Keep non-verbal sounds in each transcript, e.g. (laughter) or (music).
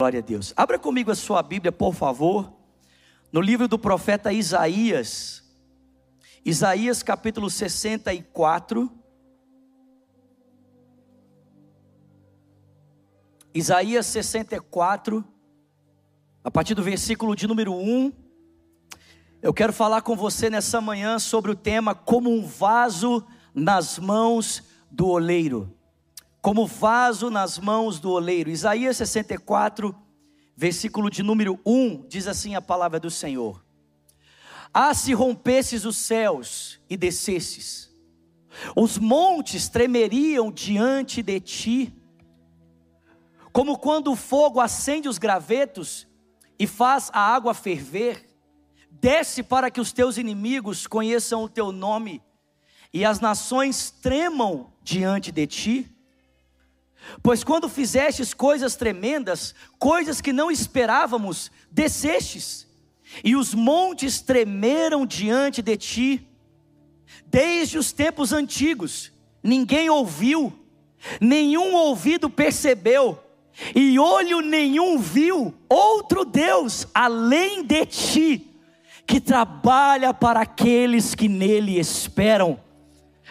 Glória a Deus. Abra comigo a sua Bíblia, por favor, no livro do profeta Isaías. Isaías capítulo 64. Isaías 64, a partir do versículo de número 1. Eu quero falar com você nessa manhã sobre o tema como um vaso nas mãos do oleiro como vaso nas mãos do oleiro. Isaías 64, versículo de número 1, diz assim a palavra do Senhor: Ah, se rompesses os céus e descesses, os montes tremeriam diante de ti, como quando o fogo acende os gravetos e faz a água ferver, desce para que os teus inimigos conheçam o teu nome e as nações tremam diante de ti. Pois quando fizestes coisas tremendas, coisas que não esperávamos, descestes, e os montes tremeram diante de ti. Desde os tempos antigos, ninguém ouviu, nenhum ouvido percebeu, e olho nenhum viu outro Deus além de ti, que trabalha para aqueles que nele esperam.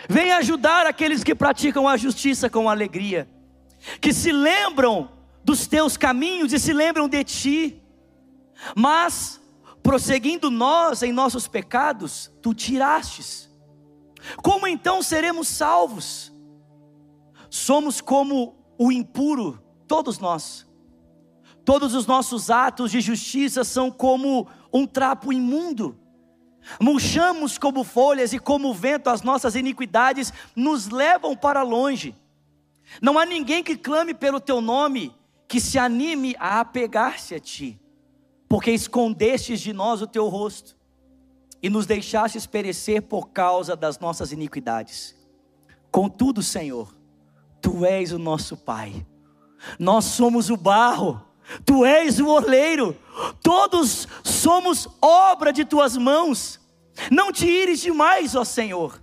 Vem ajudar aqueles que praticam a justiça com alegria que se lembram dos teus caminhos e se lembram de ti, mas, prosseguindo nós em nossos pecados, tu tirastes. Como então seremos salvos? Somos como o impuro, todos nós. Todos os nossos atos de justiça são como um trapo imundo. Murchamos como folhas e como o vento as nossas iniquidades nos levam para longe. Não há ninguém que clame pelo teu nome que se anime a apegar-se a ti, porque escondestes de nós o teu rosto e nos deixastes perecer por causa das nossas iniquidades. Contudo, Senhor, tu és o nosso Pai, nós somos o barro, tu és o oleiro, todos somos obra de tuas mãos. Não te ires demais, ó Senhor,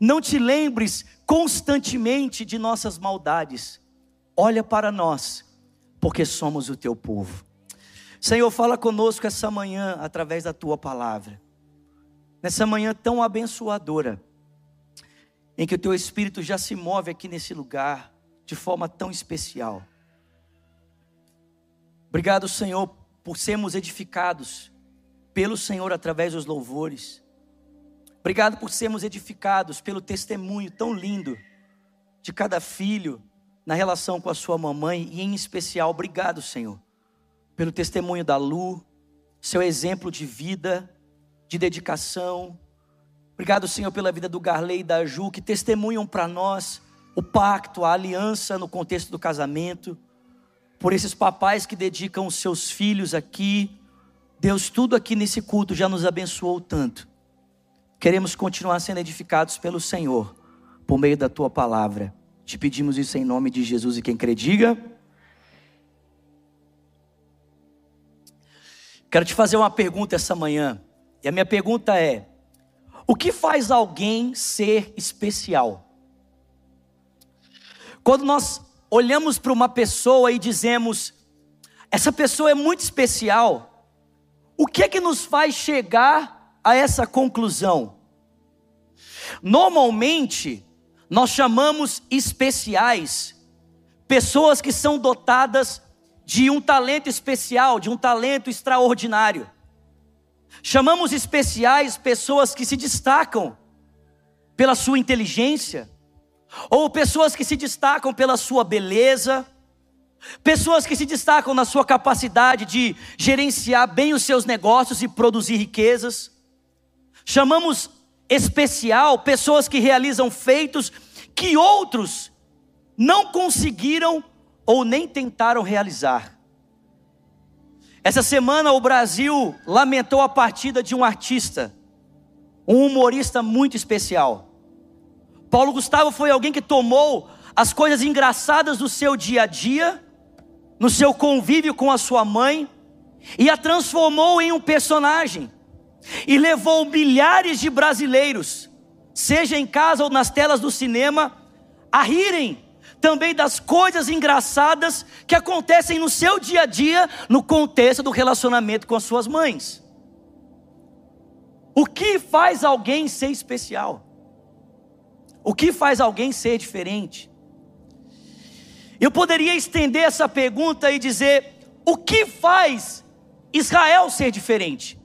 não te lembres constantemente de nossas maldades. Olha para nós, porque somos o teu povo. Senhor, fala conosco essa manhã através da tua palavra. Nessa manhã tão abençoadora, em que o teu espírito já se move aqui nesse lugar de forma tão especial. Obrigado, Senhor, por sermos edificados pelo Senhor através dos louvores. Obrigado por sermos edificados pelo testemunho tão lindo de cada filho na relação com a sua mamãe e em especial, obrigado, Senhor, pelo testemunho da Lu, seu exemplo de vida, de dedicação. Obrigado, Senhor, pela vida do Garley e da Ju, que testemunham para nós o pacto, a aliança no contexto do casamento. Por esses papais que dedicam os seus filhos aqui. Deus, tudo aqui nesse culto já nos abençoou tanto. Queremos continuar sendo edificados pelo Senhor, por meio da tua palavra. Te pedimos isso em nome de Jesus e quem crê, diga. Quero te fazer uma pergunta essa manhã. E a minha pergunta é: o que faz alguém ser especial? Quando nós olhamos para uma pessoa e dizemos, essa pessoa é muito especial, o que é que nos faz chegar a essa conclusão. Normalmente, nós chamamos especiais pessoas que são dotadas de um talento especial, de um talento extraordinário. Chamamos especiais pessoas que se destacam pela sua inteligência, ou pessoas que se destacam pela sua beleza, pessoas que se destacam na sua capacidade de gerenciar bem os seus negócios e produzir riquezas. Chamamos especial pessoas que realizam feitos que outros não conseguiram ou nem tentaram realizar. Essa semana o Brasil lamentou a partida de um artista, um humorista muito especial. Paulo Gustavo foi alguém que tomou as coisas engraçadas do seu dia a dia, no seu convívio com a sua mãe, e a transformou em um personagem e levou milhares de brasileiros, seja em casa ou nas telas do cinema, a rirem também das coisas engraçadas que acontecem no seu dia a dia, no contexto do relacionamento com as suas mães. O que faz alguém ser especial? O que faz alguém ser diferente? Eu poderia estender essa pergunta e dizer: o que faz Israel ser diferente?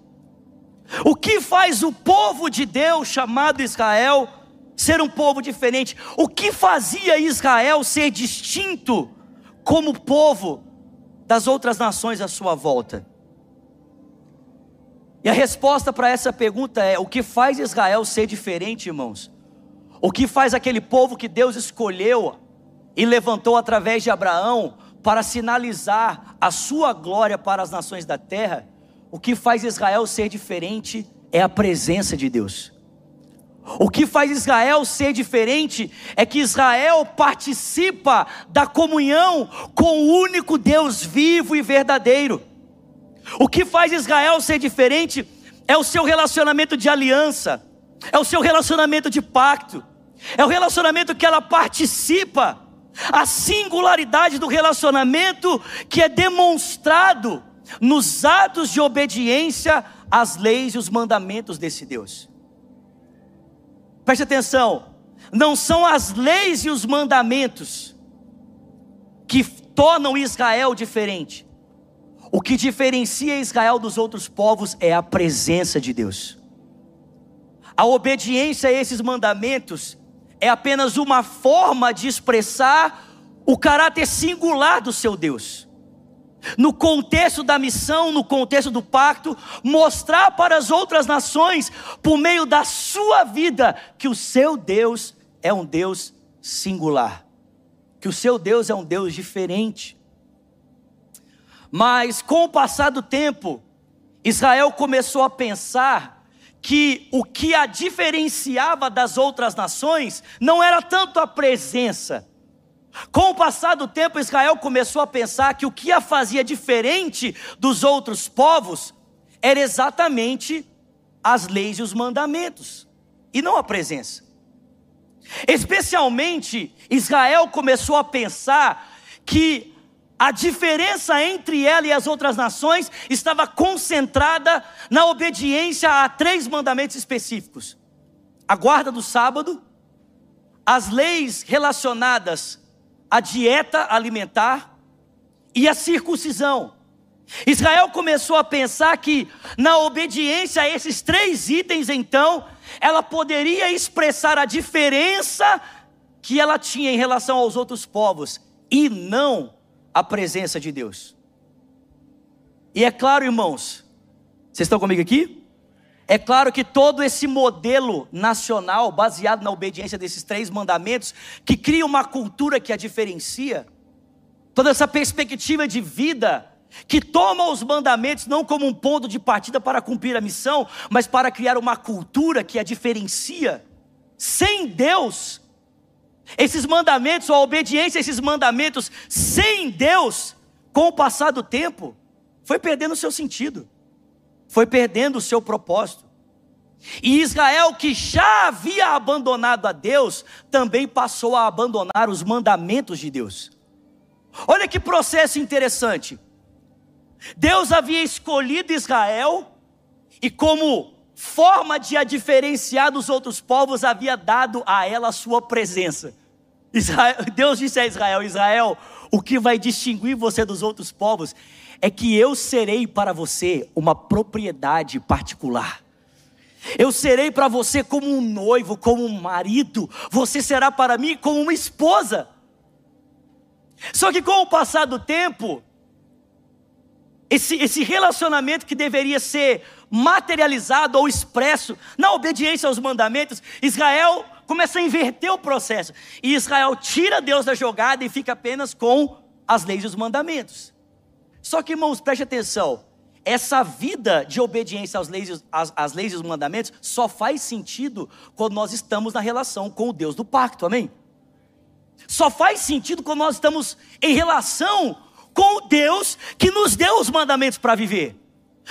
O que faz o povo de Deus, chamado Israel, ser um povo diferente? O que fazia Israel ser distinto como povo das outras nações à sua volta? E a resposta para essa pergunta é: o que faz Israel ser diferente, irmãos? O que faz aquele povo que Deus escolheu e levantou através de Abraão para sinalizar a sua glória para as nações da terra? O que faz Israel ser diferente é a presença de Deus. O que faz Israel ser diferente é que Israel participa da comunhão com o único Deus vivo e verdadeiro. O que faz Israel ser diferente é o seu relacionamento de aliança, é o seu relacionamento de pacto, é o relacionamento que ela participa, a singularidade do relacionamento que é demonstrado nos atos de obediência às leis e os mandamentos desse Deus. Preste atenção, não são as leis e os mandamentos que tornam Israel diferente, o que diferencia Israel dos outros povos é a presença de Deus. A obediência a esses mandamentos é apenas uma forma de expressar o caráter singular do seu Deus. No contexto da missão, no contexto do pacto, mostrar para as outras nações, por meio da sua vida, que o seu Deus é um Deus singular, que o seu Deus é um Deus diferente. Mas com o passar do tempo, Israel começou a pensar que o que a diferenciava das outras nações não era tanto a presença. Com o passar do tempo, Israel começou a pensar que o que a fazia diferente dos outros povos era exatamente as leis e os mandamentos, e não a presença. Especialmente, Israel começou a pensar que a diferença entre ela e as outras nações estava concentrada na obediência a três mandamentos específicos: a guarda do sábado, as leis relacionadas à dieta alimentar e a circuncisão. Israel começou a pensar que, na obediência a esses três itens, então, ela poderia expressar a diferença que ela tinha em relação aos outros povos, e não a presença de Deus. E é claro, irmãos, vocês estão comigo aqui? É claro que todo esse modelo nacional, baseado na obediência desses três mandamentos, que cria uma cultura que a diferencia, toda essa perspectiva de vida, que toma os mandamentos não como um ponto de partida para cumprir a missão, mas para criar uma cultura que a diferencia. Sem Deus, esses mandamentos, a obediência a esses mandamentos sem Deus, com o passar do tempo, foi perdendo o seu sentido, foi perdendo o seu propósito. E Israel, que já havia abandonado a Deus, também passou a abandonar os mandamentos de Deus. Olha que processo interessante. Deus havia escolhido Israel, e como forma de a diferenciar dos outros povos, havia dado a ela a sua presença. Israel, Deus disse a Israel: Israel, o que vai distinguir você dos outros povos é que eu serei para você uma propriedade particular. Eu serei para você como um noivo, como um marido, você será para mim como uma esposa. Só que com o passar do tempo, esse, esse relacionamento que deveria ser materializado ou expresso na obediência aos mandamentos, Israel começa a inverter o processo. E Israel tira Deus da jogada e fica apenas com as leis e os mandamentos. Só que, irmãos, preste atenção. Essa vida de obediência às leis, às, às leis e os mandamentos só faz sentido quando nós estamos na relação com o Deus do pacto, amém? Só faz sentido quando nós estamos em relação com o Deus que nos deu os mandamentos para viver.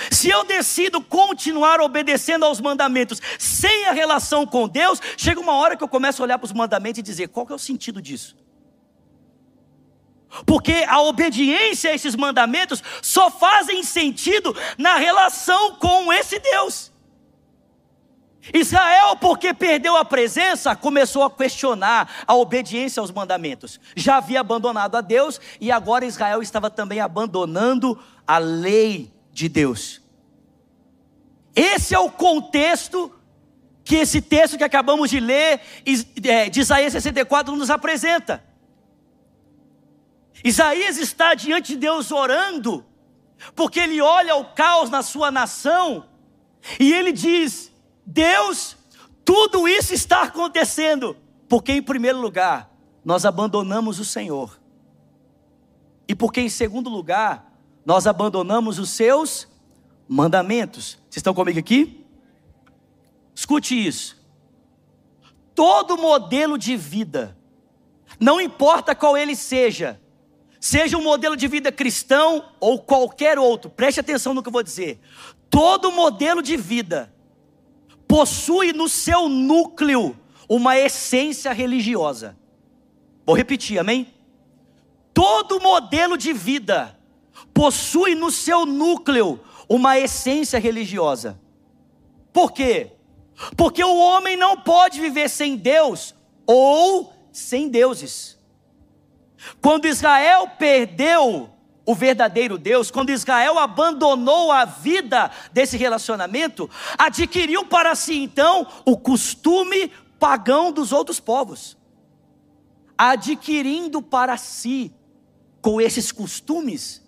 Se eu decido continuar obedecendo aos mandamentos sem a relação com Deus, chega uma hora que eu começo a olhar para os mandamentos e dizer: qual que é o sentido disso? Porque a obediência a esses mandamentos só fazem sentido na relação com esse Deus. Israel, porque perdeu a presença, começou a questionar a obediência aos mandamentos. Já havia abandonado a Deus e agora Israel estava também abandonando a lei de Deus. Esse é o contexto que esse texto que acabamos de ler, é, de Isaías 64, nos apresenta. Isaías está diante de Deus orando, porque ele olha o caos na sua nação, e ele diz: Deus, tudo isso está acontecendo, porque em primeiro lugar, nós abandonamos o Senhor. E porque em segundo lugar, nós abandonamos os seus mandamentos. Vocês estão comigo aqui? Escute isso. Todo modelo de vida, não importa qual ele seja, seja um modelo de vida cristão ou qualquer outro, preste atenção no que eu vou dizer. Todo modelo de vida possui no seu núcleo uma essência religiosa. Vou repetir, amém? Todo modelo de vida possui no seu núcleo uma essência religiosa. Por quê? Porque o homem não pode viver sem Deus ou sem deuses. Quando Israel perdeu o verdadeiro Deus, quando Israel abandonou a vida desse relacionamento, adquiriu para si então o costume pagão dos outros povos, adquirindo para si, com esses costumes,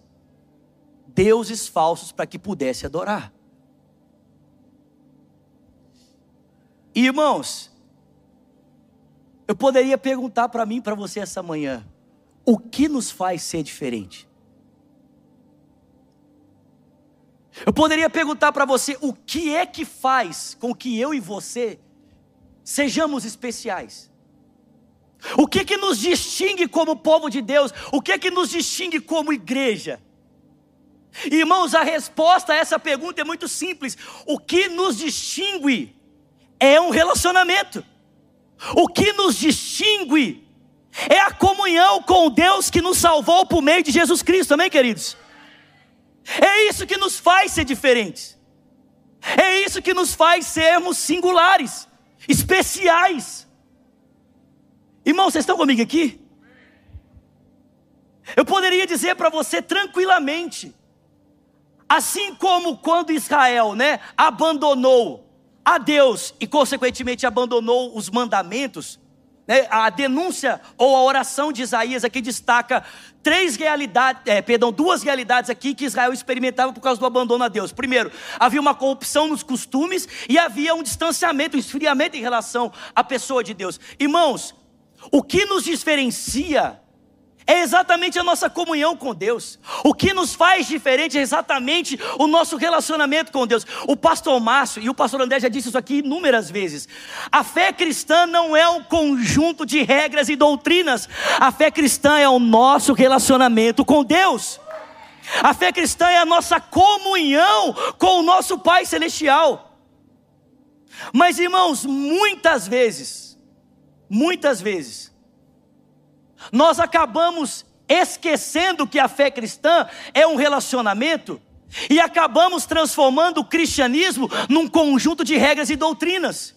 deuses falsos para que pudesse adorar. Irmãos, eu poderia perguntar para mim, para você essa manhã, o que nos faz ser diferente? Eu poderia perguntar para você o que é que faz com que eu e você sejamos especiais. O que que nos distingue como povo de Deus? O que que nos distingue como igreja? Irmãos, a resposta a essa pergunta é muito simples. O que nos distingue é um relacionamento. O que nos distingue é a comunhão com Deus que nos salvou por meio de Jesus Cristo, amém, queridos? É isso que nos faz ser diferentes. É isso que nos faz sermos singulares, especiais. Irmãos, vocês estão comigo aqui? Eu poderia dizer para você tranquilamente, assim como quando Israel, né, abandonou a Deus e consequentemente abandonou os mandamentos, a denúncia ou a oração de Isaías aqui destaca três realidades, é, perdão, duas realidades aqui que Israel experimentava por causa do abandono a Deus. Primeiro, havia uma corrupção nos costumes e havia um distanciamento, um esfriamento em relação à pessoa de Deus. Irmãos, o que nos diferencia é exatamente a nossa comunhão com Deus. O que nos faz diferente é exatamente o nosso relacionamento com Deus. O pastor Márcio e o pastor André já disse isso aqui inúmeras vezes. A fé cristã não é um conjunto de regras e doutrinas. A fé cristã é o nosso relacionamento com Deus. A fé cristã é a nossa comunhão com o nosso Pai celestial. Mas irmãos, muitas vezes, muitas vezes, nós acabamos esquecendo que a fé cristã é um relacionamento e acabamos transformando o cristianismo num conjunto de regras e doutrinas.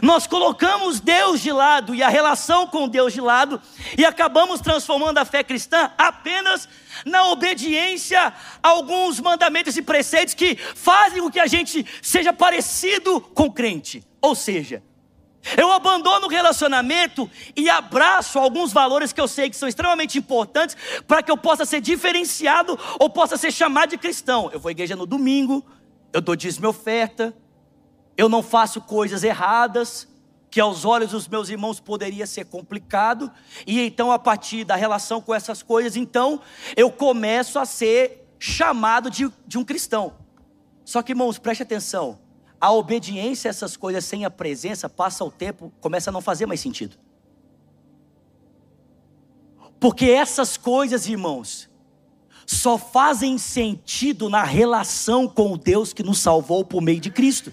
Nós colocamos Deus de lado e a relação com Deus de lado e acabamos transformando a fé cristã apenas na obediência a alguns mandamentos e preceitos que fazem com que a gente seja parecido com crente. Ou seja, eu abandono o relacionamento e abraço alguns valores que eu sei que são extremamente importantes para que eu possa ser diferenciado ou possa ser chamado de cristão. Eu vou à igreja no domingo, eu dou dízimo oferta, eu não faço coisas erradas, que aos olhos dos meus irmãos poderia ser complicado, e então a partir da relação com essas coisas, então eu começo a ser chamado de, de um cristão. Só que, irmãos, preste atenção a obediência a essas coisas sem a presença, passa o tempo, começa a não fazer mais sentido. Porque essas coisas, irmãos, só fazem sentido na relação com o Deus que nos salvou por meio de Cristo.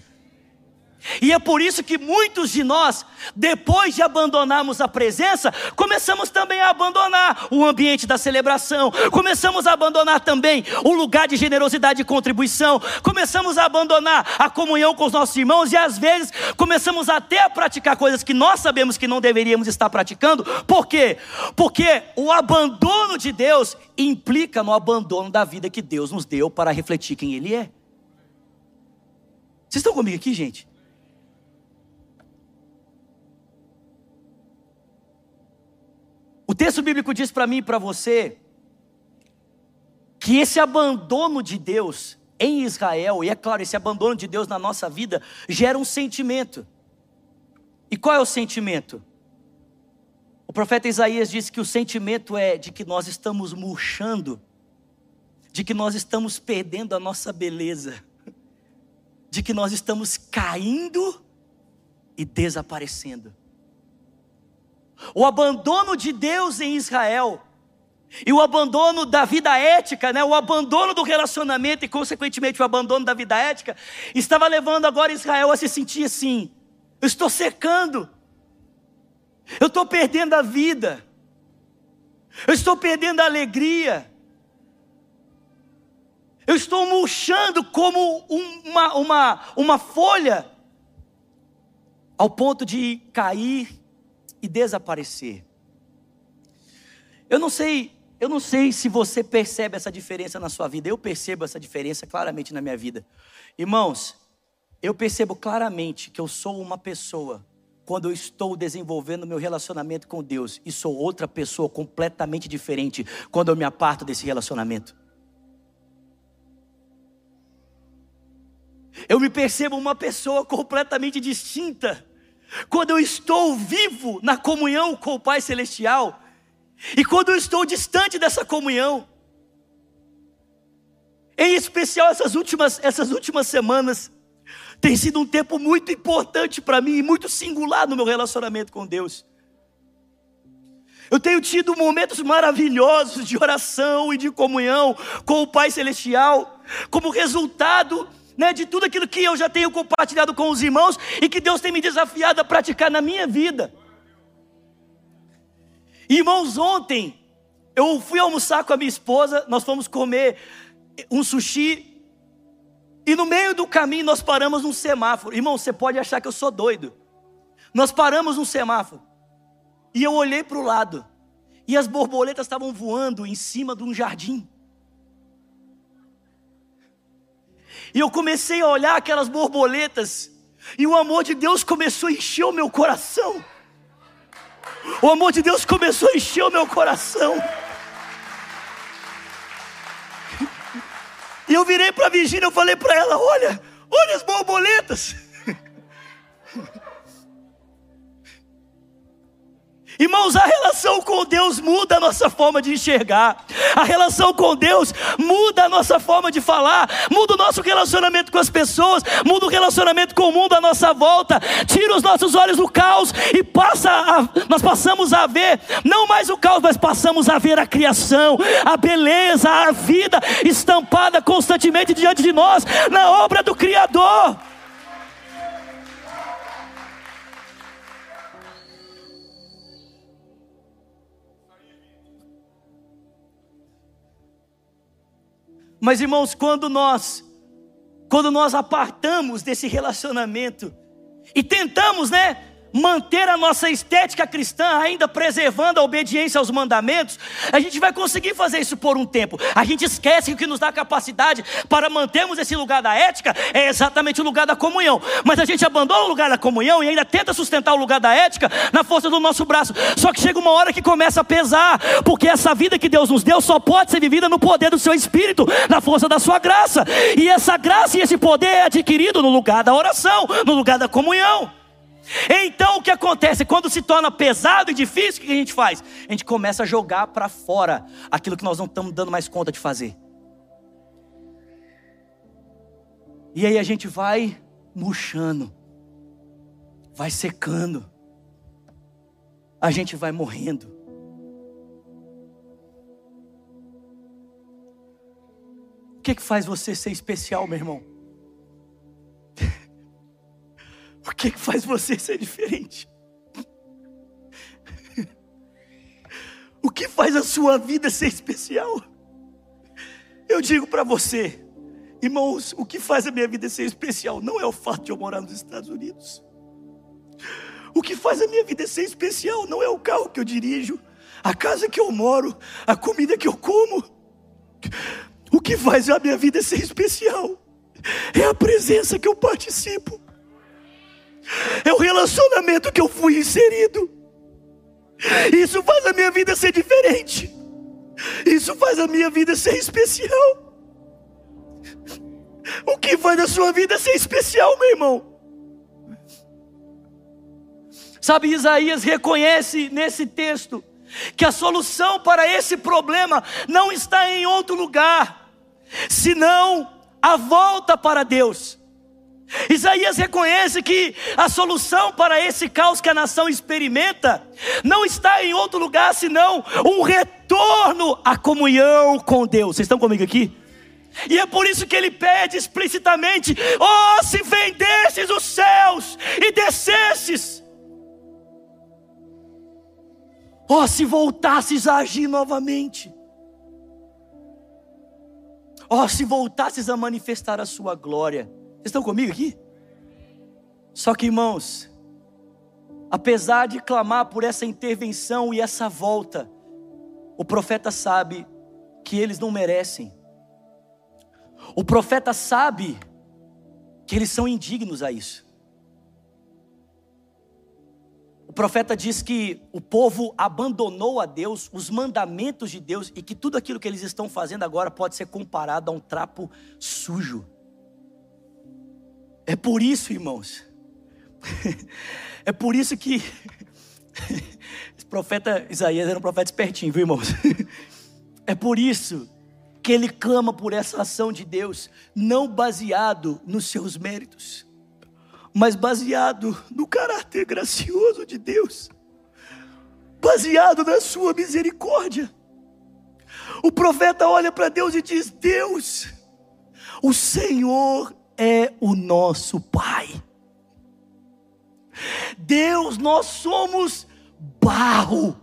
E é por isso que muitos de nós, depois de abandonarmos a presença, começamos também a abandonar o ambiente da celebração, começamos a abandonar também o lugar de generosidade e contribuição, começamos a abandonar a comunhão com os nossos irmãos e às vezes começamos até a praticar coisas que nós sabemos que não deveríamos estar praticando. Por quê? Porque o abandono de Deus implica no abandono da vida que Deus nos deu para refletir quem Ele é. Vocês estão comigo aqui, gente? Texto bíblico diz para mim e para você que esse abandono de Deus em Israel, e é claro, esse abandono de Deus na nossa vida, gera um sentimento. E qual é o sentimento? O profeta Isaías disse que o sentimento é de que nós estamos murchando, de que nós estamos perdendo a nossa beleza, de que nós estamos caindo e desaparecendo o abandono de Deus em Israel e o abandono da vida ética, né, o abandono do relacionamento e, consequentemente, o abandono da vida ética, estava levando agora Israel a se sentir assim: eu estou secando, eu estou perdendo a vida, eu estou perdendo a alegria, eu estou murchando como uma, uma, uma folha, ao ponto de cair e desaparecer. Eu não sei, eu não sei se você percebe essa diferença na sua vida. Eu percebo essa diferença claramente na minha vida. Irmãos, eu percebo claramente que eu sou uma pessoa quando eu estou desenvolvendo meu relacionamento com Deus e sou outra pessoa completamente diferente quando eu me aparto desse relacionamento. Eu me percebo uma pessoa completamente distinta quando eu estou vivo na comunhão com o Pai Celestial, e quando eu estou distante dessa comunhão, em especial essas últimas, essas últimas semanas, tem sido um tempo muito importante para mim e muito singular no meu relacionamento com Deus. Eu tenho tido momentos maravilhosos de oração e de comunhão com o Pai Celestial, como resultado né, de tudo aquilo que eu já tenho compartilhado com os irmãos e que Deus tem me desafiado a praticar na minha vida. Irmãos, ontem eu fui almoçar com a minha esposa, nós fomos comer um sushi e no meio do caminho nós paramos num semáforo. Irmão, você pode achar que eu sou doido. Nós paramos num semáforo e eu olhei para o lado e as borboletas estavam voando em cima de um jardim. E eu comecei a olhar aquelas borboletas, e o amor de Deus começou a encher o meu coração. O amor de Deus começou a encher o meu coração. E eu virei para a Virgínia e falei para ela: Olha, olha as borboletas. Irmãos, a relação com Deus muda a nossa forma de enxergar, a relação com Deus muda a nossa forma de falar, muda o nosso relacionamento com as pessoas, muda o relacionamento com o mundo à nossa volta, tira os nossos olhos do caos e passa a, nós passamos a ver, não mais o caos, mas passamos a ver a criação, a beleza, a vida estampada constantemente diante de nós, na obra do Criador. Mas irmãos, quando nós quando nós apartamos desse relacionamento e tentamos, né, manter a nossa estética cristã, ainda preservando a obediência aos mandamentos, a gente vai conseguir fazer isso por um tempo. A gente esquece que o que nos dá capacidade para mantermos esse lugar da ética é exatamente o lugar da comunhão. Mas a gente abandona o lugar da comunhão e ainda tenta sustentar o lugar da ética na força do nosso braço. Só que chega uma hora que começa a pesar, porque essa vida que Deus nos deu só pode ser vivida no poder do seu espírito, na força da sua graça. E essa graça e esse poder é adquirido no lugar da oração, no lugar da comunhão. Então o que acontece? Quando se torna pesado e difícil, o que a gente faz? A gente começa a jogar para fora aquilo que nós não estamos dando mais conta de fazer. E aí a gente vai murchando, vai secando, a gente vai morrendo. O que, que faz você ser especial, meu irmão? Que faz você ser diferente? O que faz a sua vida ser especial? Eu digo para você, irmãos, o que faz a minha vida ser especial não é o fato de eu morar nos Estados Unidos. O que faz a minha vida ser especial não é o carro que eu dirijo, a casa que eu moro, a comida que eu como. O que faz a minha vida ser especial é a presença que eu participo, é o relacionamento que eu fui inserido. Isso faz a minha vida ser diferente. Isso faz a minha vida ser especial. O que faz a sua vida ser especial, meu irmão? Sabe, Isaías reconhece nesse texto que a solução para esse problema não está em outro lugar, senão a volta para Deus. Isaías reconhece que a solução para esse caos que a nação experimenta não está em outro lugar senão um retorno à comunhão com Deus. Vocês estão comigo aqui? E é por isso que ele pede explicitamente: Oh, se vendesses os céus e descesses, oh, se voltasses a agir novamente, oh, se voltasses a manifestar a sua glória. Estão comigo aqui? Só que, irmãos, apesar de clamar por essa intervenção e essa volta, o profeta sabe que eles não merecem. O profeta sabe que eles são indignos a isso. O profeta diz que o povo abandonou a Deus, os mandamentos de Deus, e que tudo aquilo que eles estão fazendo agora pode ser comparado a um trapo sujo. É por isso, irmãos, (laughs) é por isso que (laughs) esse profeta Isaías era um profeta espertinho, viu, irmãos? (laughs) É por isso que ele clama por essa ação de Deus, não baseado nos seus méritos, mas baseado no caráter gracioso de Deus, baseado na sua misericórdia. O profeta olha para Deus e diz: Deus, o Senhor é o nosso Pai. Deus, nós somos barro,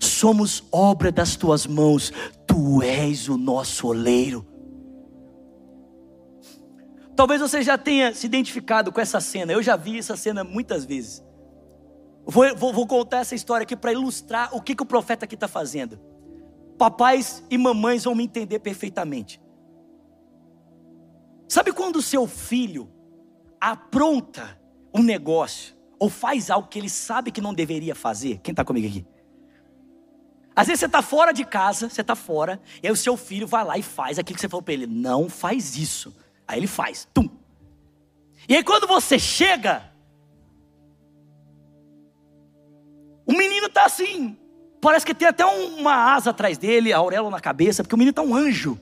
somos obra das tuas mãos, tu és o nosso oleiro. Talvez você já tenha se identificado com essa cena, eu já vi essa cena muitas vezes. Vou, vou, vou contar essa história aqui para ilustrar o que, que o profeta aqui está fazendo. Papais e mamães vão me entender perfeitamente. Sabe quando o seu filho apronta um negócio ou faz algo que ele sabe que não deveria fazer? Quem está comigo aqui? Às vezes você está fora de casa, você está fora, e aí o seu filho vai lá e faz aquilo que você falou para ele: não faz isso. Aí ele faz, tum. E aí quando você chega, o menino está assim, parece que tem até uma asa atrás dele, a auréola na cabeça, porque o menino está um anjo.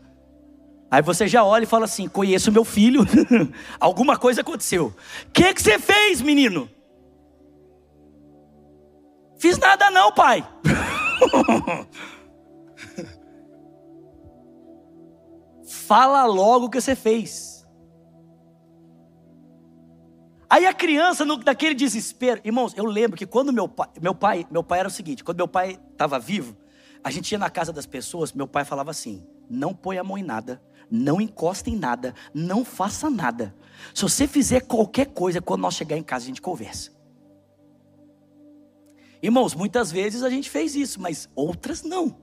Aí você já olha e fala assim: conheço meu filho, (laughs) alguma coisa aconteceu. O que, que você fez, menino? Fiz nada não, pai. (laughs) Fala logo o que você fez. Aí a criança, no, daquele desespero, irmãos, eu lembro que quando meu pai, meu pai, meu pai era o seguinte, quando meu pai estava vivo, a gente ia na casa das pessoas, meu pai falava assim: não põe a mão em nada, não encosta em nada, não faça nada. Se você fizer qualquer coisa, quando nós chegar em casa, a gente conversa. Irmãos, muitas vezes a gente fez isso, mas outras não.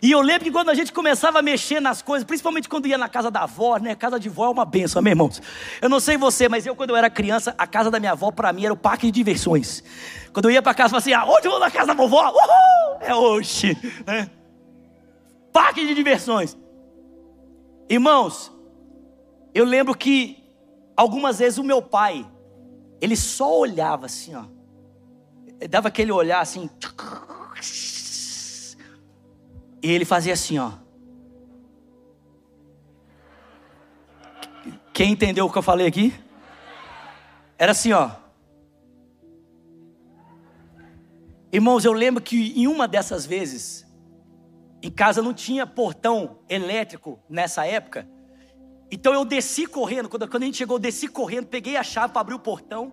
E eu lembro que quando a gente começava a mexer nas coisas, principalmente quando ia na casa da avó, né? Casa de vó é uma benção, amém, irmãos? Eu não sei você, mas eu, quando eu era criança, a casa da minha avó, para mim, era o parque de diversões. Quando eu ia para casa, eu falava assim: ah, onde eu vou na casa da vovó? Uhul! É hoje, né? Parque de diversões. Irmãos, eu lembro que algumas vezes o meu pai, ele só olhava assim, ó. Ele dava aquele olhar assim. E ele fazia assim, ó. Quem entendeu o que eu falei aqui? Era assim, ó. Irmãos, eu lembro que em uma dessas vezes, em casa não tinha portão elétrico nessa época. Então eu desci correndo. Quando, quando a gente chegou, eu desci correndo, peguei a chave para abrir o portão.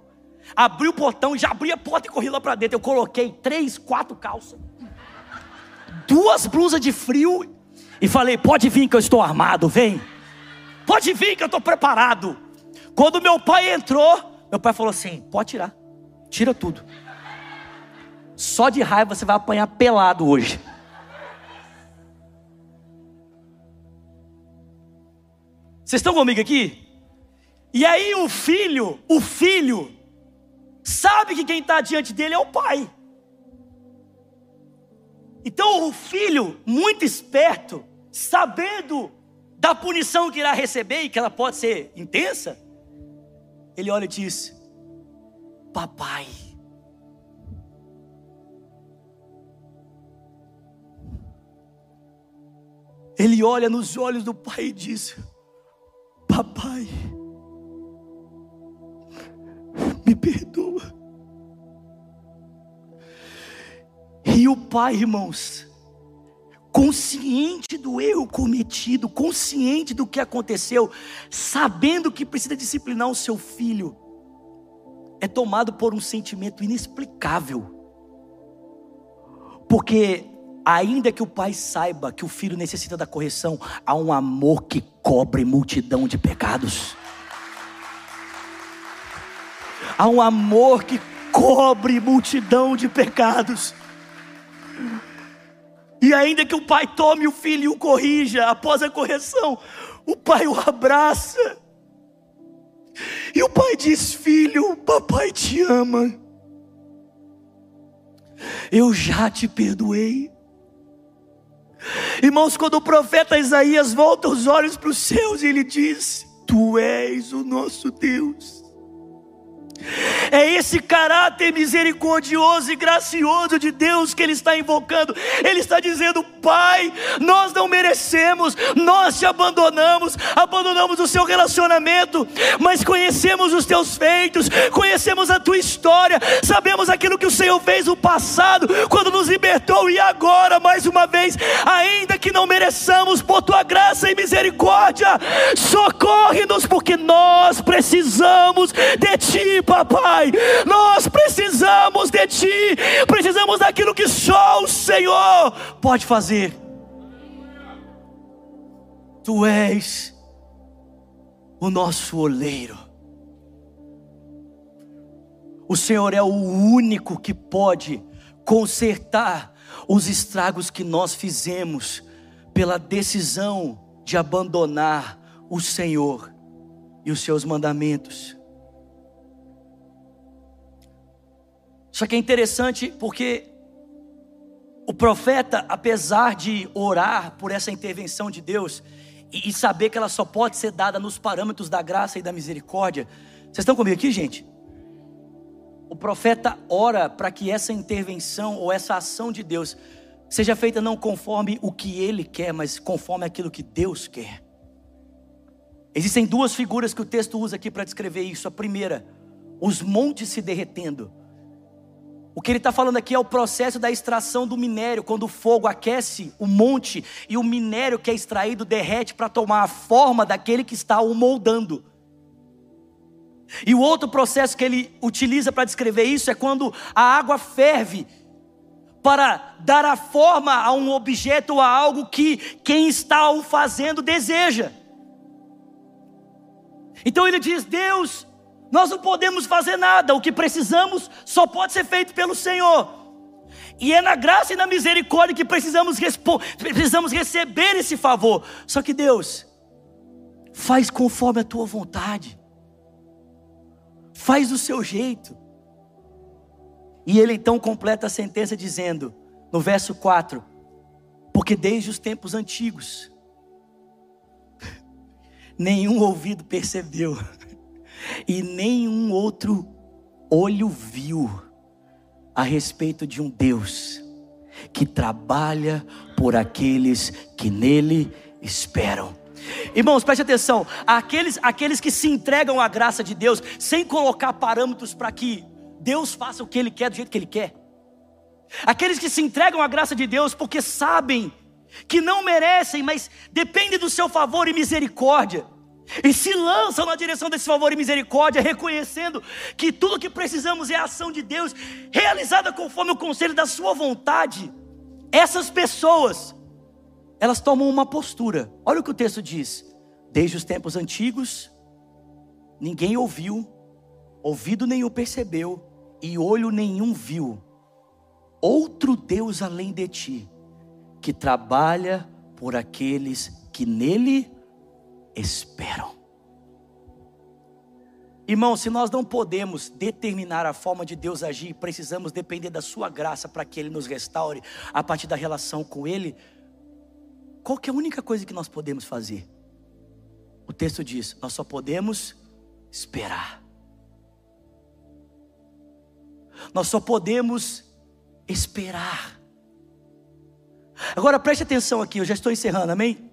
Abri o portão, já abri a porta e corri lá para dentro. Eu coloquei três, quatro calças, duas blusas de frio e falei: Pode vir que eu estou armado, vem. Pode vir que eu estou preparado. Quando meu pai entrou, meu pai falou assim: Pode tirar, tira tudo. Só de raiva você vai apanhar pelado hoje. Vocês estão comigo aqui? E aí o filho, o filho, sabe que quem está diante dele é o pai. Então o filho, muito esperto, sabendo da punição que irá receber e que ela pode ser intensa, ele olha e diz: Papai. Ele olha nos olhos do pai e diz: Papai, me perdoa. E o pai, irmãos, consciente do erro cometido, consciente do que aconteceu, sabendo que precisa disciplinar o seu filho, é tomado por um sentimento inexplicável. Porque Ainda que o pai saiba que o filho necessita da correção, há um amor que cobre multidão de pecados. Há um amor que cobre multidão de pecados. E ainda que o pai tome o filho e o corrija, após a correção, o pai o abraça. E o pai diz: Filho, papai te ama. Eu já te perdoei. Irmãos, quando o profeta Isaías volta os olhos para os céus, ele diz: Tu és o nosso Deus. É esse caráter misericordioso e gracioso de Deus que Ele está invocando. Ele está dizendo: Pai, nós não merecemos, nós te abandonamos, abandonamos o seu relacionamento, mas conhecemos os teus feitos, conhecemos a tua história, sabemos aquilo que o Senhor fez no passado, quando nos libertou, e agora, mais uma vez, ainda que não mereçamos, por tua graça e misericórdia, socorre-nos, porque nós precisamos de ti, papai. Nós precisamos de ti, precisamos daquilo que só o Senhor pode fazer. Tu és o nosso oleiro. O Senhor é o único que pode consertar os estragos que nós fizemos pela decisão de abandonar o Senhor e os seus mandamentos. Só que é interessante porque o profeta, apesar de orar por essa intervenção de Deus e, saber que ela só pode ser dada nos parâmetros da graça e da misericórdia, vocês estão comigo aqui, gente? O profeta ora para que essa intervenção ou essa ação de Deus seja feita não conforme o que ele quer, mas conforme aquilo que Deus quer. Existem duas figuras que o texto usa aqui para descrever isso. A primeira, os montes se derretendo. O que ele está falando aqui é o processo da extração do minério, quando o fogo aquece o monte e o minério que é extraído derrete para tomar a forma daquele que está o moldando. E o outro processo que ele utiliza para descrever isso é quando a água ferve para dar a forma a um objeto ou a algo que quem está o fazendo deseja. Então ele diz: Deus nós não podemos fazer nada, o que precisamos só pode ser feito pelo Senhor. E é na graça e na misericórdia que precisamos, precisamos receber esse favor. Só que Deus, faz conforme a tua vontade, faz do seu jeito. E ele então completa a sentença dizendo, no verso 4: Porque desde os tempos antigos, (laughs) nenhum ouvido percebeu e nenhum outro olho viu a respeito de um Deus que trabalha por aqueles que nele esperam. Irmãos, preste atenção: aqueles, aqueles que se entregam à graça de Deus sem colocar parâmetros para que Deus faça o que Ele quer do jeito que Ele quer. Aqueles que se entregam à graça de Deus porque sabem que não merecem, mas depende do seu favor e misericórdia. E se lançam na direção desse favor e misericórdia, reconhecendo que tudo que precisamos é a ação de Deus, realizada conforme o conselho da Sua vontade. Essas pessoas, elas tomam uma postura. Olha o que o texto diz: desde os tempos antigos, ninguém ouviu, ouvido nenhum percebeu, e olho nenhum viu, outro Deus além de ti, que trabalha por aqueles que nele esperam. Irmão, se nós não podemos determinar a forma de Deus agir, precisamos depender da Sua graça para que Ele nos restaure a partir da relação com Ele. Qual que é a única coisa que nós podemos fazer? O texto diz: nós só podemos esperar. Nós só podemos esperar. Agora preste atenção aqui, eu já estou encerrando, amém?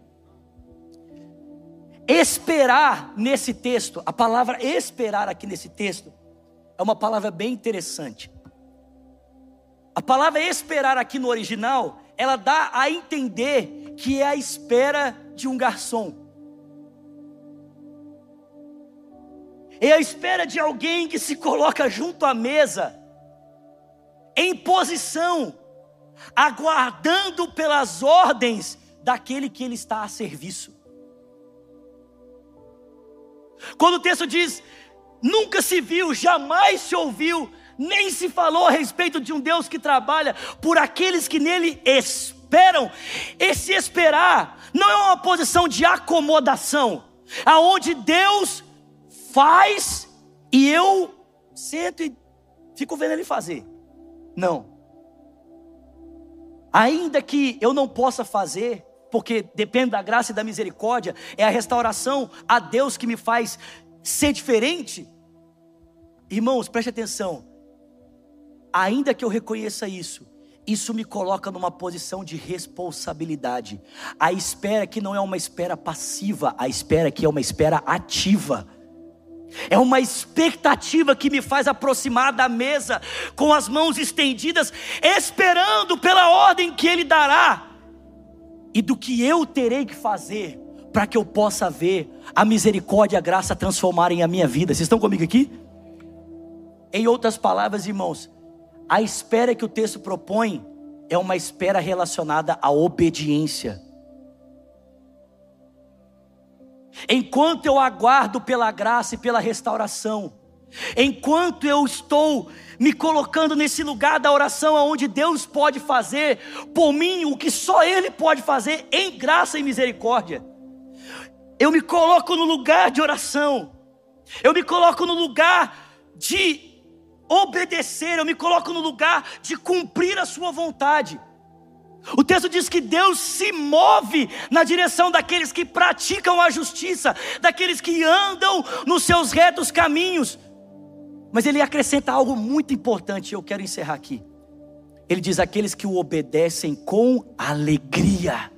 Esperar nesse texto, a palavra esperar aqui nesse texto, é uma palavra bem interessante. A palavra esperar aqui no original, ela dá a entender que é a espera de um garçom. É a espera de alguém que se coloca junto à mesa, em posição, aguardando pelas ordens daquele que ele está a serviço. Quando o texto diz, nunca se viu, jamais se ouviu, nem se falou a respeito de um Deus que trabalha por aqueles que nele esperam. Esse esperar não é uma posição de acomodação, aonde Deus faz e eu sento e fico vendo ele fazer. Não. Ainda que eu não possa fazer, porque depende da graça e da misericórdia, é a restauração a Deus que me faz ser diferente. Irmãos, preste atenção. Ainda que eu reconheça isso, isso me coloca numa posição de responsabilidade. A espera que não é uma espera passiva, a espera que é uma espera ativa. É uma expectativa que me faz aproximar da mesa com as mãos estendidas, esperando pela ordem que Ele dará e do que eu terei que fazer para que eu possa ver a misericórdia e a graça transformarem a minha vida. Vocês estão comigo aqui? Em outras palavras, irmãos, a espera que o texto propõe é uma espera relacionada à obediência. Enquanto eu aguardo pela graça e pela restauração, enquanto eu estou me colocando nesse lugar da oração onde Deus pode fazer por mim o que só Ele pode fazer em graça e misericórdia. Eu me coloco no lugar de oração, eu me coloco no lugar de obedecer, eu me coloco no lugar de cumprir a Sua vontade. O texto diz que Deus se move na direção daqueles que praticam a justiça, daqueles que andam nos seus retos caminhos. Mas ele acrescenta algo muito importante, eu quero encerrar aqui. Ele diz: aqueles que o obedecem com alegria,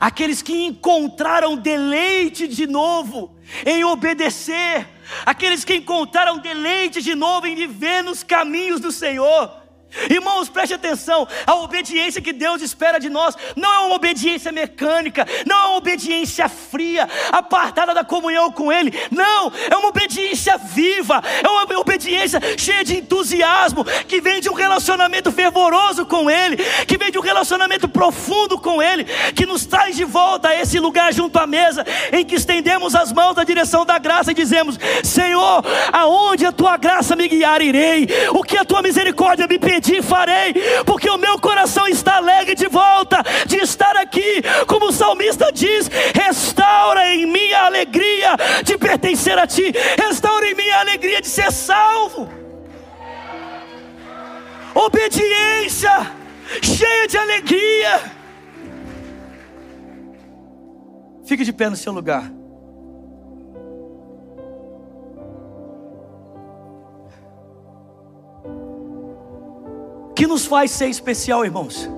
aqueles que encontraram deleite de novo em obedecer, aqueles que encontraram deleite de novo em viver nos caminhos do Senhor. Irmãos, preste atenção: a obediência que Deus espera de nós não é uma obediência mecânica, não é uma obediência fria, apartada da comunhão com Ele, não, é uma obediência viva, é uma obediência cheia de entusiasmo, que vem de um relacionamento fervoroso com Ele, que vem de um relacionamento profundo com Ele, que nos traz de volta a esse lugar junto à mesa, em que estendemos as mãos na direção da graça e dizemos: Senhor, aonde a tua graça me guiar, irei, o que a tua misericórdia me pedir te farei, porque o meu coração está alegre de volta, de estar aqui, como o salmista diz: restaura em mim a alegria de pertencer a ti, restaura em mim a alegria de ser salvo. Obediência, cheia de alegria. Fique de pé no seu lugar. Que nos faz ser especial, irmãos?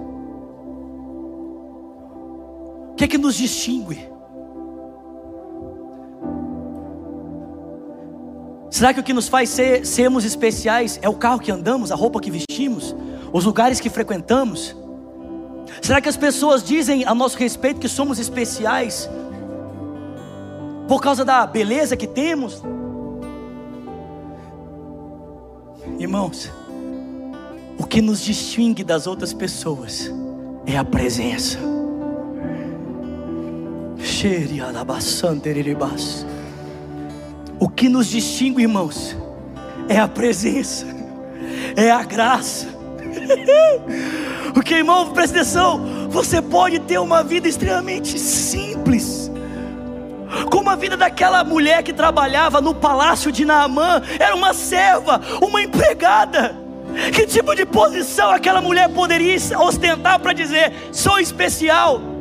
O que é que nos distingue? Será que o que nos faz ser, sermos especiais é o carro que andamos, a roupa que vestimos, os lugares que frequentamos? Será que as pessoas dizem a nosso respeito que somos especiais por causa da beleza que temos. Irmãos, o que nos distingue das outras pessoas é a presença. O que nos distingue, irmãos, é a presença, é a graça. (laughs) Porque, irmão, presta atenção, você pode ter uma vida extremamente simples, como a vida daquela mulher que trabalhava no palácio de Naamã, era uma serva, uma empregada. Que tipo de posição aquela mulher poderia ostentar para dizer: sou especial?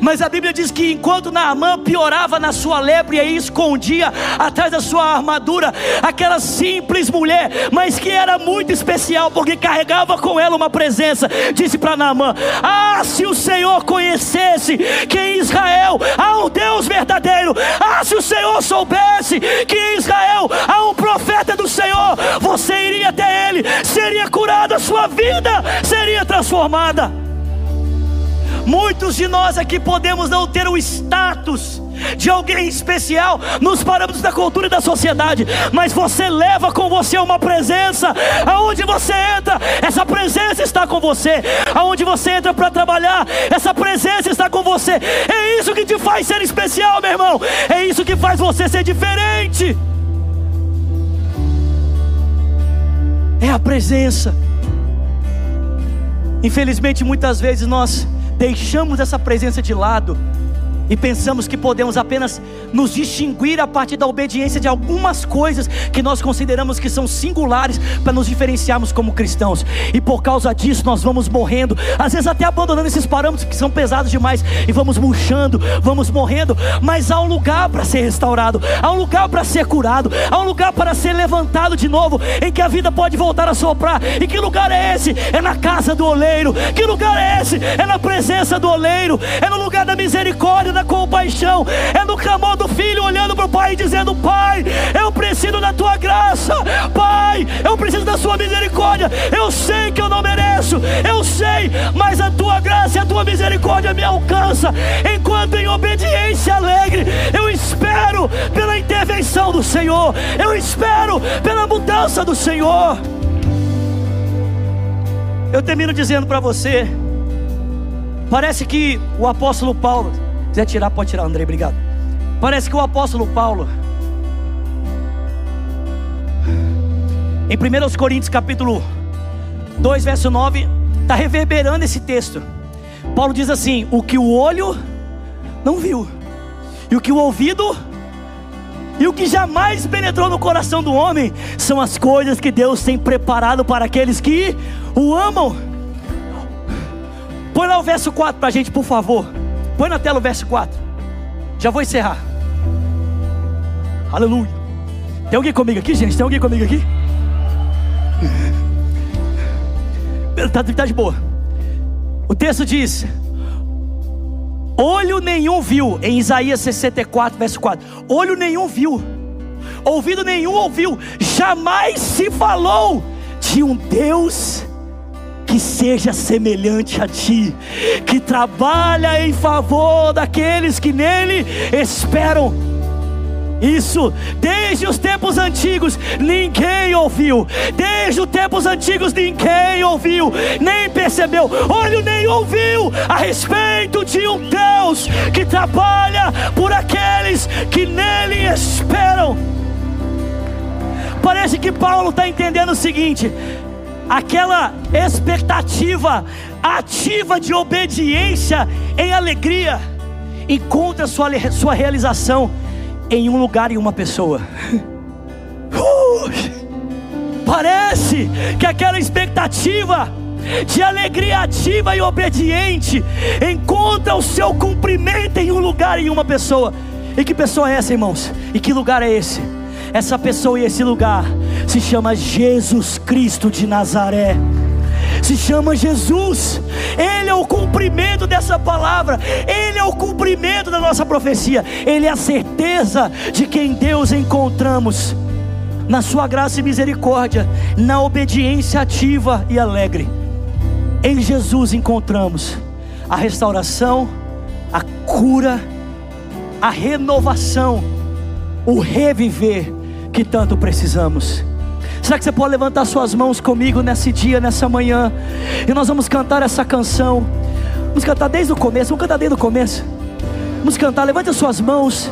Mas a Bíblia diz que enquanto Naamã piorava na sua lepra e escondia atrás da sua armadura aquela simples mulher, mas que era muito especial porque carregava com ela uma presença, disse para Naamã: Ah, se o Senhor conhecesse que em Israel há um Deus verdadeiro, ah, se o Senhor soubesse que em Israel há um profeta do Senhor, você iria até ele, seria curada a sua vida, seria transformada. Muitos de nós aqui podemos não ter o status de alguém especial nos parâmetros da cultura e da sociedade, mas você leva com você uma presença. Aonde você entra, essa presença está com você. Aonde você entra para trabalhar, essa presença está com você. É isso que te faz ser especial, meu irmão. É isso que faz você ser diferente. É a presença. Infelizmente, muitas vezes nós deixamos essa presença de lado e pensamos que podemos apenas nos distinguir a partir da obediência de algumas coisas que nós consideramos que são singulares para nos diferenciarmos como cristãos, e por causa disso nós vamos morrendo, às vezes até abandonando esses parâmetros que são pesados demais, e vamos murchando, vamos morrendo, mas há um lugar para ser restaurado, há um lugar para ser curado, há um lugar para ser levantado de novo, em que a vida pode voltar a soprar. E que lugar é esse? É na casa do oleiro. Que lugar é esse? É na presença do oleiro, é no lugar da misericórdia, da compaixão, é no clamor do filho olhando para o pai e dizendo: Pai, eu preciso da tua graça, Pai, eu preciso da sua misericórdia. Eu sei que eu não mereço, eu sei, mas a tua graça e a tua misericórdia me alcança. Enquanto em obediência alegre, eu espero pela intervenção do Senhor, eu espero pela mudança do Senhor. Eu termino dizendo para você, parece que o apóstolo Paulo quiser tirar, pode tirar, Andrei, obrigado. Parece que o apóstolo Paulo, em 1 Coríntios capítulo 2, verso 9, está reverberando esse texto. Paulo diz assim: O que o olho não viu, e o que o ouvido e o que jamais penetrou no coração do homem, são as coisas que Deus tem preparado para aqueles que o amam. Põe lá o verso 4 para a gente, por favor. Põe na tela o verso 4. Já vou encerrar. Aleluia. Tem alguém comigo aqui, gente? Tem alguém comigo aqui? Tá, tá de boa. O texto diz: Olho nenhum viu, em Isaías 64, verso 4. Olho nenhum viu, ouvido nenhum ouviu, jamais se falou de um Deus que seja semelhante a ti, que trabalha em favor daqueles que nele esperam. Isso, desde os tempos antigos, ninguém ouviu. Desde os tempos antigos, ninguém ouviu, nem percebeu, olho nem ouviu a respeito de um Deus que trabalha por aqueles que nele esperam. Parece que Paulo está entendendo o seguinte: aquela expectativa ativa de obediência em alegria, encontra sua, sua realização em um lugar e uma pessoa. (laughs) Uh, parece que aquela expectativa de alegria ativa e obediente encontra o seu cumprimento em um lugar e uma pessoa. E que pessoa é essa, irmãos? E que lugar é esse? Essa pessoa e esse lugar se chama Jesus Cristo de Nazaré. Se chama Jesus, Ele é o cumprimento dessa palavra, Ele é o cumprimento da nossa profecia, Ele é a certeza de que em Deus encontramos, na Sua graça e misericórdia, na obediência ativa e alegre, em Jesus encontramos a restauração, a cura, a renovação o reviver que tanto precisamos. Será que você pode levantar suas mãos comigo nesse dia, nessa manhã? E nós vamos cantar essa canção. Vamos cantar desde o começo, vamos cantar desde o começo. Vamos cantar, levante as suas mãos.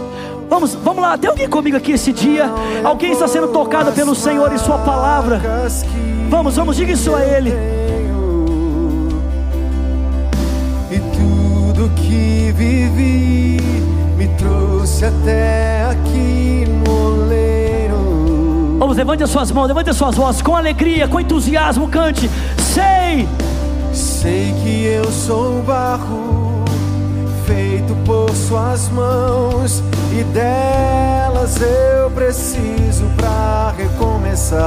Vamos, vamos lá, tem alguém comigo aqui esse dia? Alguém está sendo tocado pelo Senhor e Sua palavra? Vamos, vamos, diga isso a Ele. E tudo que vivi me trouxe até aqui levante as suas mãos, levante as suas vozes com alegria, com entusiasmo, cante. Sei, Sei que eu sou barro feito por suas mãos e delas eu preciso para recomeçar.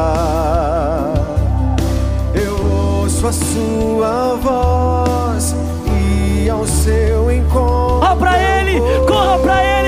Eu ouço a sua voz e ao seu encontro. corra para Ele, corra para Ele,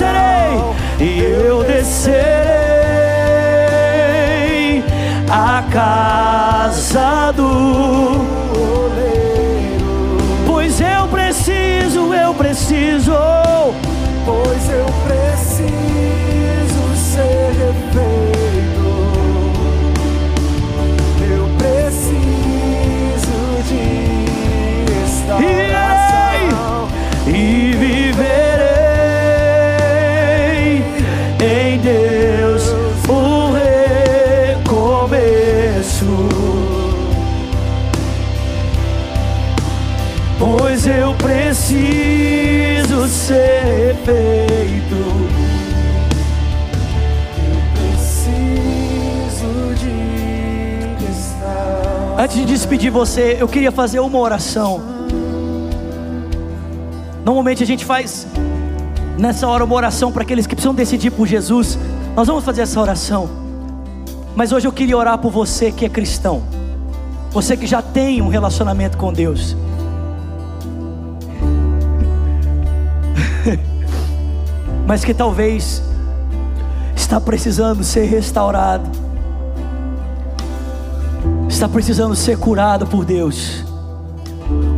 descerei. E eu descerei a casa do oleiro, Pois eu preciso, eu preciso. Antes de despedir você, eu queria fazer uma oração. Normalmente a gente faz nessa hora uma oração para aqueles que precisam decidir por Jesus. Nós vamos fazer essa oração. Mas hoje eu queria orar por você que é cristão. Você que já tem um relacionamento com Deus. (laughs) Mas que talvez está precisando ser restaurado está precisando ser curado por Deus.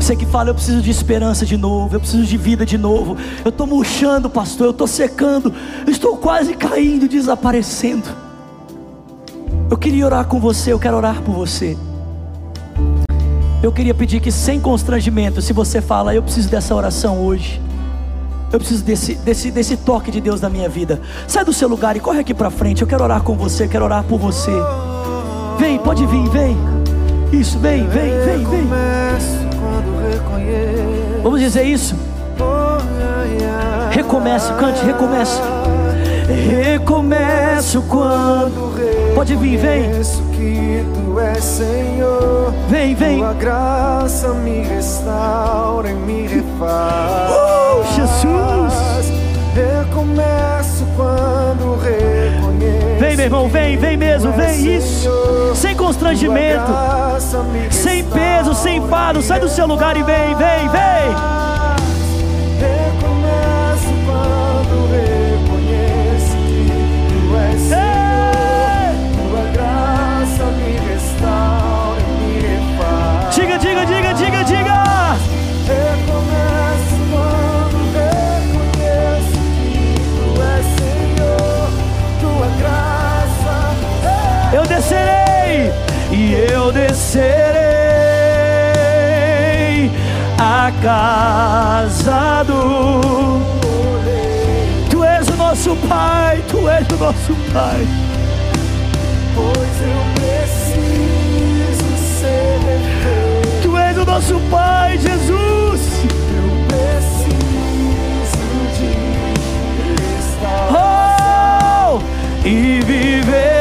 Você que fala, eu preciso de esperança de novo, eu preciso de vida de novo. Eu estou murchando, pastor, eu estou secando, eu estou quase caindo, desaparecendo. Eu queria orar com você, eu quero orar por você. Eu queria pedir que, sem constrangimento, se você fala, eu preciso dessa oração hoje, eu preciso desse, desse, desse toque de Deus na minha vida, sai do seu lugar e corre aqui para frente. Eu quero orar com você, eu quero orar por você. Vem, pode vir, vem. Isso, vem, vem, vem, vem. Vamos dizer isso? Recomeço, cante, recomeço. Recomeço quando. Pode vir, vem. Que tu és Senhor. Vem, vem. Tua graça me restaura e me refaz. Meu irmão, vem, vem mesmo, vem isso. Sem constrangimento, sem peso, sem fardo. Sai do seu lugar e vem, vem, vem. A casa do. Tu és o nosso Pai, Tu és o nosso Pai. Pois eu preciso nosso Pai, Jesus. Eu preciso de restauração. Oh, e viverei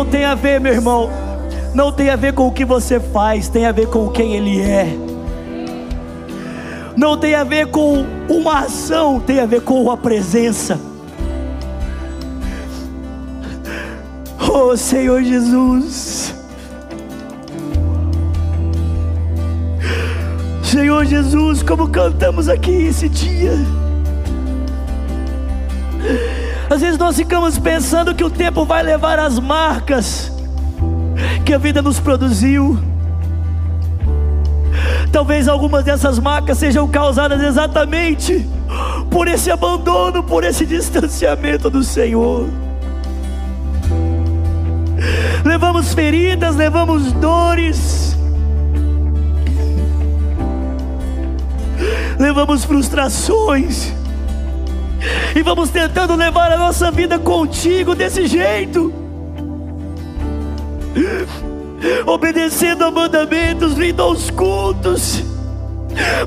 Não tem a ver, meu irmão. Não tem a ver com o que você faz, tem a ver com quem Ele é. Não tem a ver com uma ação, tem a ver com a presença. Oh Senhor Jesus. Senhor Jesus, como cantamos aqui esse dia. Às vezes nós ficamos pensando que o tempo vai levar as marcas que a vida nos produziu. Talvez algumas dessas marcas sejam causadas exatamente por esse abandono, por esse distanciamento do Senhor. Levamos feridas, levamos dores, levamos frustrações, e vamos tentando levar a nossa vida contigo desse jeito. Obedecendo a mandamentos, vindo aos cultos,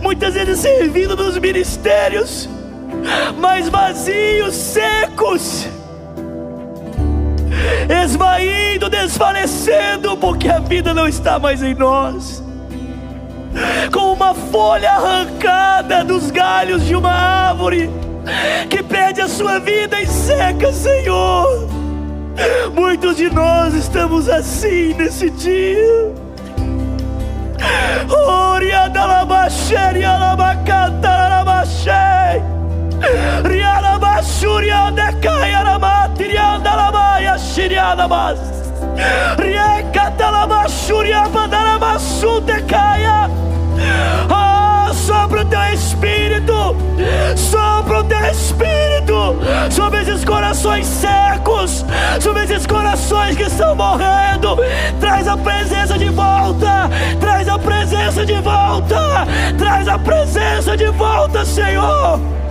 muitas vezes servindo nos ministérios, mas vazios, secos, esvaindo, desfalecendo, porque a vida não está mais em nós. Com uma folha arrancada dos galhos de uma árvore que perde a sua vida e seca, Senhor. Muitos de nós estamos assim nesse dia. Ah, sopra o teu espírito, sopra o teu espírito sobre esses corações secos, sobre esses corações que estão morrendo. Traz a presença de volta, traz a presença de volta, traz a presença de volta, Senhor.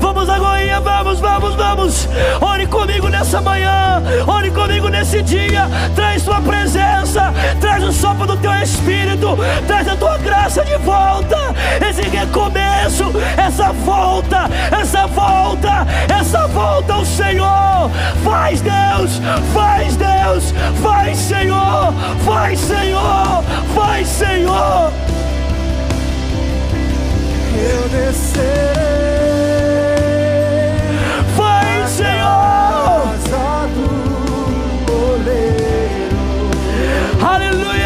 Vamos agora, vamos, vamos, vamos. Ore comigo nessa manhã, ore comigo nesse dia. Traz tua presença, traz o sopro do teu espírito, traz a tua graça de volta. Esse recomeço, essa volta, essa volta, essa volta ao Senhor. Faz Deus, faz Deus, faz Senhor, faz Senhor, faz Senhor. eu descerei. Aleluia.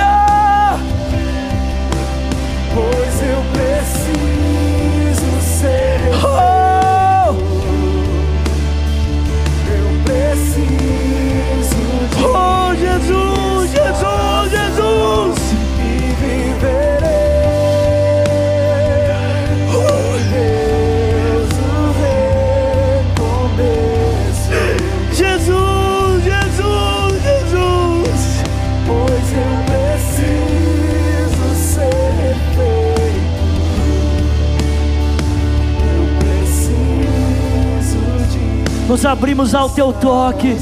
Nos abrimos ao teu toque,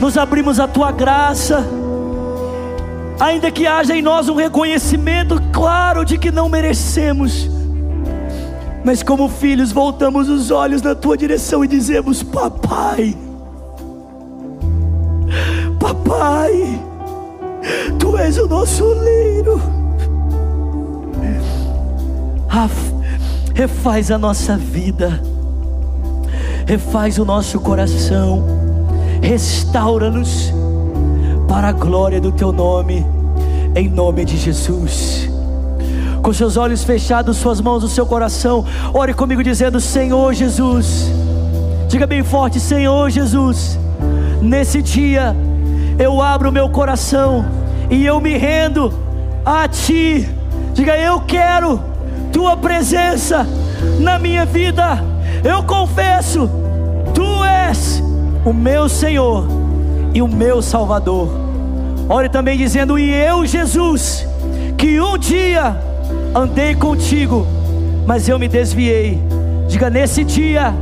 nos abrimos à tua graça. Ainda que haja em nós um reconhecimento claro de que não merecemos, mas como filhos voltamos os olhos na tua direção e dizemos: Papai, Papai, tu és o nosso oleiro. Ah, refaz a nossa vida refaz o nosso coração, restaura-nos para a glória do teu nome, em nome de Jesus. Com seus olhos fechados, suas mãos no seu coração, ore comigo dizendo: Senhor Jesus, diga bem forte: Senhor Jesus, nesse dia eu abro meu coração e eu me rendo a Ti. Diga: Eu quero Tua presença na minha vida. Eu confesso, Tu és o meu Senhor e o meu Salvador. Ore também dizendo: E eu, Jesus, que um dia andei contigo, mas eu me desviei. Diga nesse dia,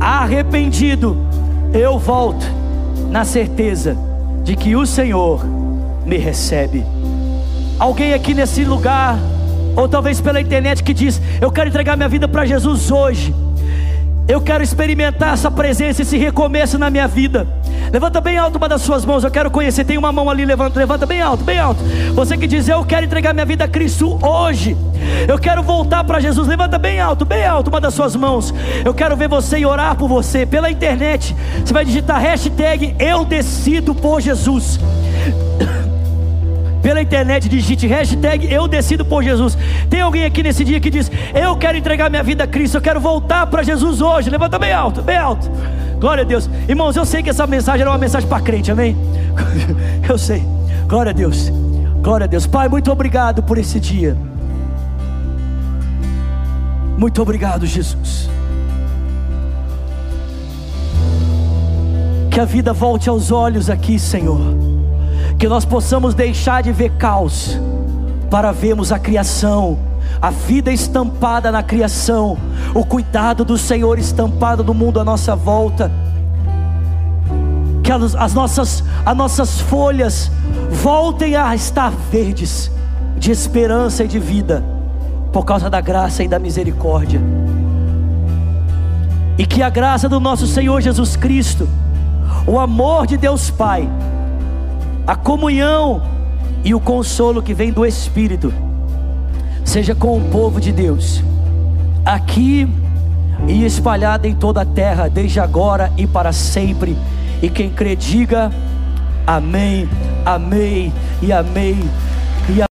arrependido, eu volto na certeza de que o Senhor me recebe. Alguém aqui nesse lugar, ou talvez pela internet, que diz: Eu quero entregar minha vida para Jesus hoje. Eu quero experimentar essa presença, esse recomeço na minha vida. Levanta bem alto uma das suas mãos, eu quero conhecer. Tem uma mão ali, levanta, levanta bem alto, bem alto. Você que diz, eu quero entregar minha vida a Cristo hoje. Eu quero voltar para Jesus. Levanta bem alto, bem alto uma das suas mãos. Eu quero ver você e orar por você. Pela internet, você vai digitar hashtag Eu decido por Jesus (coughs) pela internet, digite hashtag eu decido por Jesus. Tem alguém aqui nesse dia que diz: Eu quero entregar minha vida a Cristo, eu quero voltar para Jesus hoje. Levanta bem alto, bem alto. Glória a Deus. Irmãos, eu sei que essa mensagem era uma mensagem para crente, amém? (laughs) eu sei. Glória a Deus. Glória a Deus. Pai, muito obrigado por esse dia. Muito obrigado, Jesus. Que a vida volte aos olhos aqui, Senhor que nós possamos deixar de ver caos para vermos a criação, a vida estampada na criação, o cuidado do Senhor estampado no mundo à nossa volta. Que as, as nossas, as nossas folhas voltem a estar verdes, de esperança e de vida, por causa da graça e da misericórdia. E que a graça do nosso Senhor Jesus Cristo, o amor de Deus Pai, a comunhão e o consolo que vem do Espírito, seja com o povo de Deus, aqui e espalhado em toda a terra, desde agora e para sempre. E quem crê, diga amém, amém e amém.